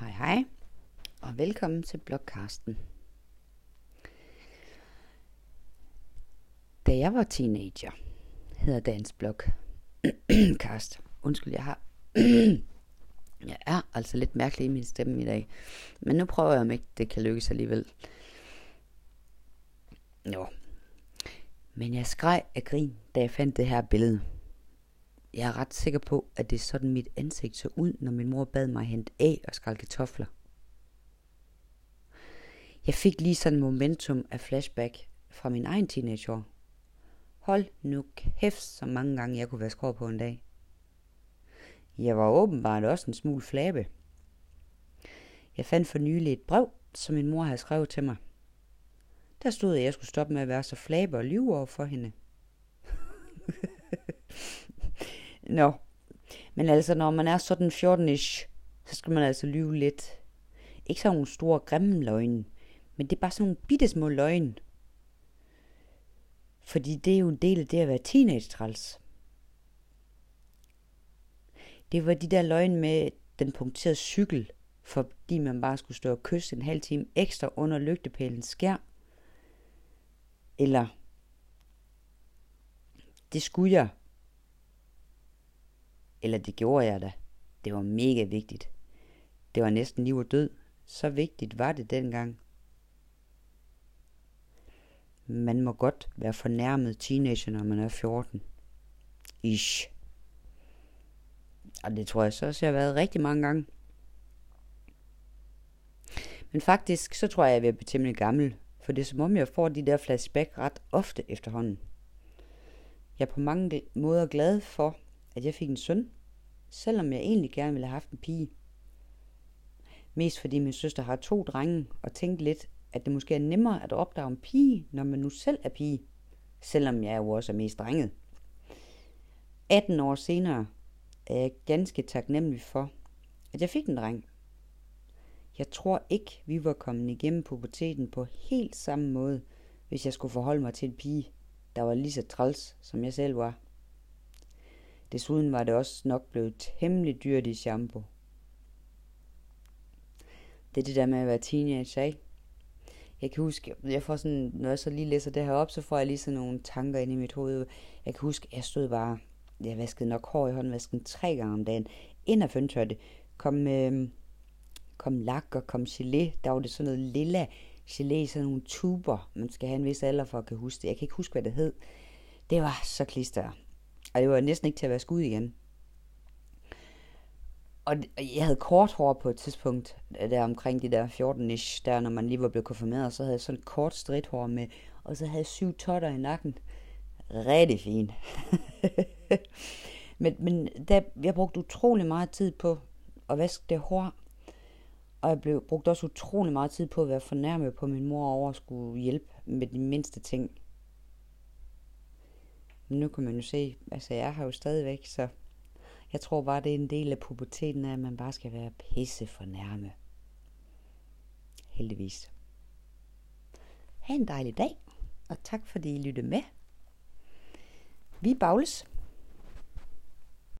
Hej hej, og velkommen til blogcasten. Da jeg var teenager, hedder dagens blogcast. Undskyld, jeg har... jeg er altså lidt mærkelig i min stemme i dag. Men nu prøver jeg, om ikke det kan lykkes alligevel. Jo. Men jeg skreg af grin, da jeg fandt det her billede. Jeg er ret sikker på, at det er sådan mit ansigt så ud, når min mor bad mig hente af og skal kartofler. Jeg fik lige sådan momentum af flashback fra min egen teenageår. Hold nu kæft, så mange gange jeg kunne være skår på en dag. Jeg var åbenbart også en smule flabe. Jeg fandt for nylig et brev, som min mor havde skrevet til mig. Der stod, at jeg skulle stoppe med at være så flabe og lyve over for hende. Nå, men altså, når man er sådan 14-ish, så skal man altså lyve lidt. Ikke sådan nogle store, grimme løgne, men det er bare sådan nogle bitte små løgne. Fordi det er jo en del af det at være teenage-træls. Det var de der løgne med den punkterede cykel, fordi man bare skulle stå og kysse en halv time ekstra under lygtepælens skær. Eller, det skulle jeg, eller det gjorde jeg da. Det var mega vigtigt. Det var næsten liv og død. Så vigtigt var det dengang. Man må godt være fornærmet teenager, når man er 14. Ish. Og det tror jeg så også, jeg har været rigtig mange gange. Men faktisk, så tror jeg, jeg er ved at blive temmelig gammel. For det er som om, jeg får de der flashback ret ofte efterhånden. Jeg er på mange måder glad for, at jeg fik en søn, selvom jeg egentlig gerne ville have haft en pige. Mest fordi min søster har to drenge, og tænkte lidt, at det måske er nemmere at opdrage en pige, når man nu selv er pige, selvom jeg jo også er mest drenget. 18 år senere er jeg ganske taknemmelig for, at jeg fik en dreng. Jeg tror ikke, vi var kommet igennem puberteten på helt samme måde, hvis jeg skulle forholde mig til en pige, der var lige så træls, som jeg selv var. Desuden var det også nok blevet temmelig dyrt i shampoo. Det er det der med at være teenager, ikke? Jeg kan huske, jeg får sådan, når jeg så lige læser det her op, så får jeg lige sådan nogle tanker ind i mit hoved. Jeg kan huske, jeg stod bare, jeg vaskede nok hår i håndvasken tre gange om dagen. Ind af føntørte kom, øh, kom lak og kom gelé. Der var det sådan noget lilla gelé i sådan nogle tuber. Man skal have en vis alder for at kan huske det. Jeg kan ikke huske, hvad det hed. Det var så klister. Og det var næsten ikke til at være skud igen. Og jeg havde kort hår på et tidspunkt, øh, der omkring de der 14-ish, der når man lige var blevet konfirmeret, så havde jeg sådan et kort stridt hår med, og så havde jeg syv totter i nakken. Rigtig fint. men men der, jeg brugte utrolig meget tid på at vaske det hår, og jeg blev, brugte også utrolig meget tid på at være fornærmet på min mor over at skulle hjælpe med de mindste ting. Men nu kan man jo se, altså jeg har jo stadigvæk, så jeg tror bare, det er en del af puberteten, at man bare skal være pisse for nærme. Heldigvis. Ha' en dejlig dag, og tak fordi I lyttede med. Vi bagles.